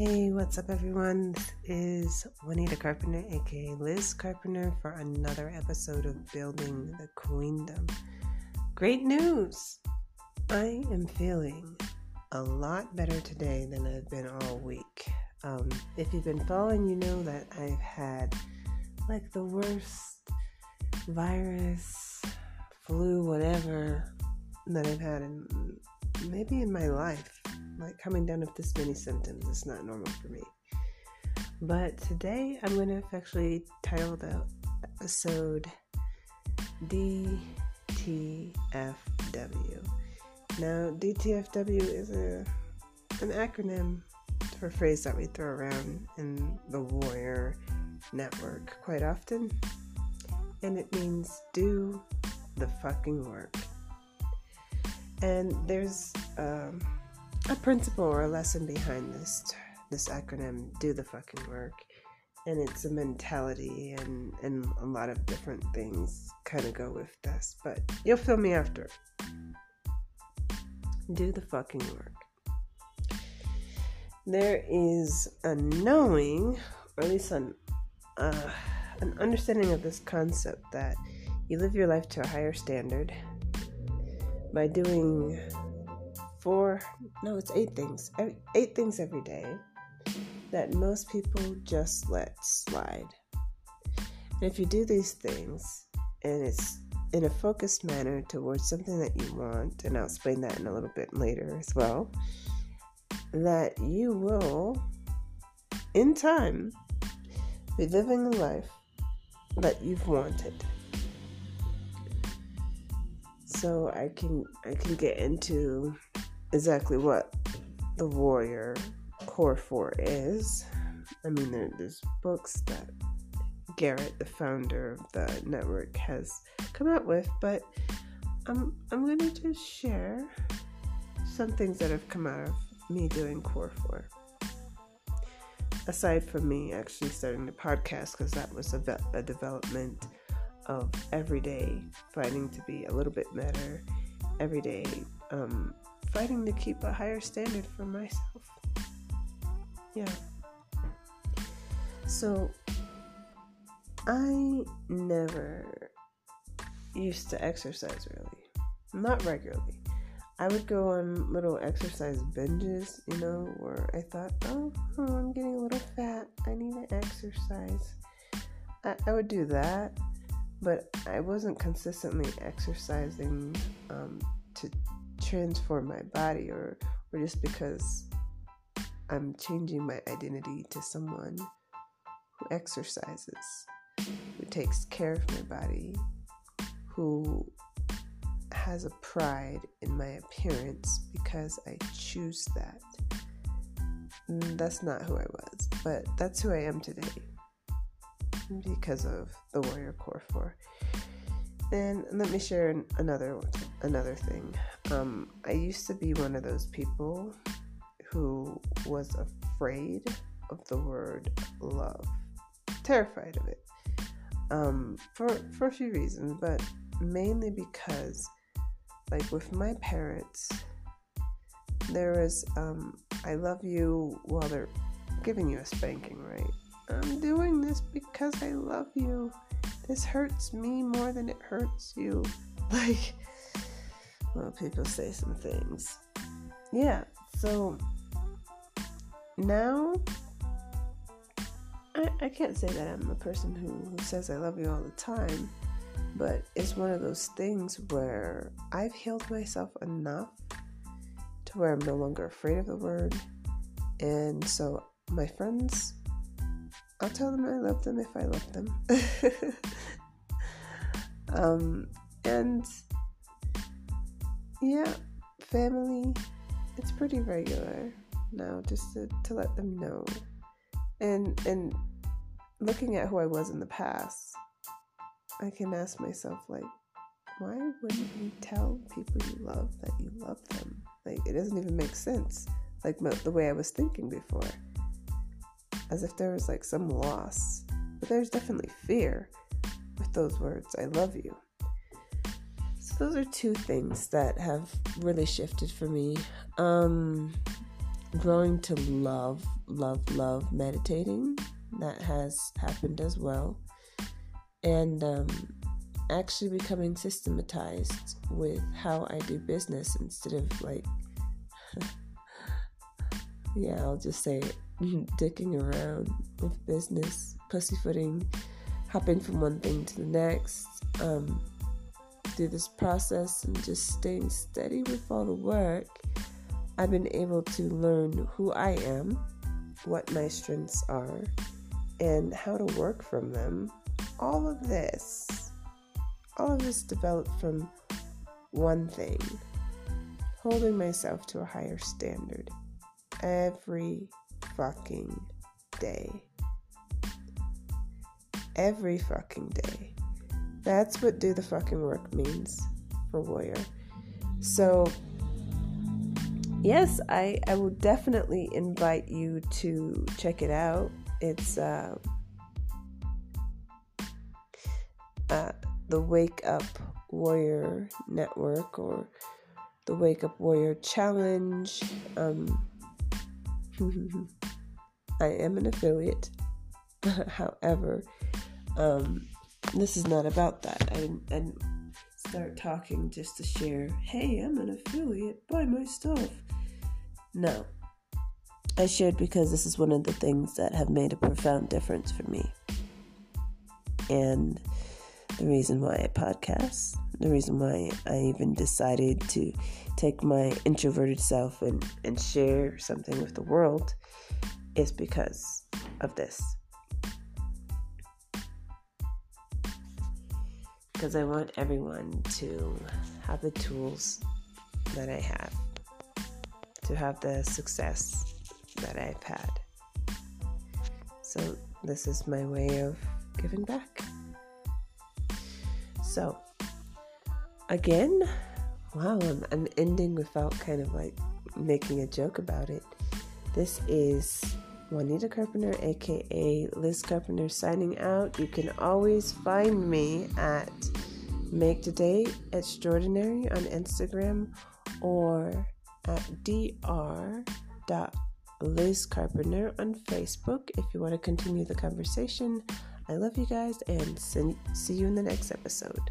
Hey, what's up, everyone? This is Juanita Carpenter, aka Liz Carpenter, for another episode of Building the Queendom. Great news! I am feeling a lot better today than I've been all week. Um, if you've been following, you know that I've had like the worst virus, flu, whatever that I've had in maybe in my life. Like coming down with this many symptoms is not normal for me. But today I'm going to actually title the episode DTFW. Now, DTFW is a an acronym for a phrase that we throw around in the Warrior Network quite often, and it means do the fucking work. And there's um, a principle or a lesson behind this this acronym, do the fucking work. And it's a mentality and, and a lot of different things kind of go with this. But you'll feel me after. Do the fucking work. There is a knowing, or at least an, uh, an understanding of this concept that you live your life to a higher standard by doing four, no, it's eight things, eight things every day that most people just let slide. And if you do these things and it's in a focused manner towards something that you want, and I'll explain that in a little bit later as well, that you will, in time, be living a life that you've wanted so I can I can get into exactly what the warrior core four is. I mean, there, there's books that Garrett, the founder of the network, has come out with, but I'm I'm gonna just share some things that have come out of me doing core four. Aside from me actually starting the podcast, because that was a, a development of every day fighting to be a little bit better, every day um, fighting to keep a higher standard for myself. Yeah. So I never used to exercise really, not regularly. I would go on little exercise binges, you know, where I thought, oh, oh I'm getting a little fat. I need to exercise. I, I would do that but I wasn't consistently exercising um, to transform my body or, or just because I'm changing my identity to someone who exercises, who takes care of my body, who has a pride in my appearance because I choose that. Mm, that's not who I was, but that's who I am today because of the Warrior Core 4. And let me share another another thing. Um, I used to be one of those people who was afraid of the word love, terrified of it, um, for for a few reasons, but mainly because, like with my parents, there was um, "I love you" while they're giving you a spanking, right? I'm doing this because I love you. This hurts me more than it hurts you. Like, well, people say some things. Yeah, so now I, I can't say that I'm a person who, who says I love you all the time, but it's one of those things where I've healed myself enough to where I'm no longer afraid of the word. And so my friends I'll tell them I love them if I love them. um, and yeah, family, it's pretty regular now just to, to let them know. And and looking at who I was in the past, I can ask myself like, why wouldn't you tell people you love that you love them? Like it doesn't even make sense. Like the way I was thinking before as if there was like some loss. But there's definitely fear with those words, I love you. Those are two things that have really shifted for me. Um, growing to love, love, love meditating. That has happened as well. And um, actually becoming systematized with how I do business instead of like, yeah, I'll just say it, dicking around with business, pussyfooting, hopping from one thing to the next. Um, through this process and just staying steady with all the work, I've been able to learn who I am, what my strengths are, and how to work from them. All of this, all of this developed from one thing holding myself to a higher standard every fucking day. Every fucking day. That's what do the fucking work means for Warrior. So, yes, I, I will definitely invite you to check it out. It's uh, uh, the Wake Up Warrior Network or the Wake Up Warrior Challenge. Um, I am an affiliate. However, um, this is not about that. I didn't, I didn't start talking just to share, hey, I'm an affiliate, buy my stuff. No. I shared because this is one of the things that have made a profound difference for me. And the reason why I podcast, the reason why I even decided to take my introverted self and, and share something with the world is because of this. Because I want everyone to have the tools that I have, to have the success that I've had. So, this is my way of giving back. So, again, wow, I'm, I'm ending without kind of like making a joke about it. This is Juanita Carpenter, aka Liz Carpenter, signing out. You can always find me at Make Today Extraordinary on Instagram or at dr.lizcarpenter on Facebook if you want to continue the conversation. I love you guys and see you in the next episode.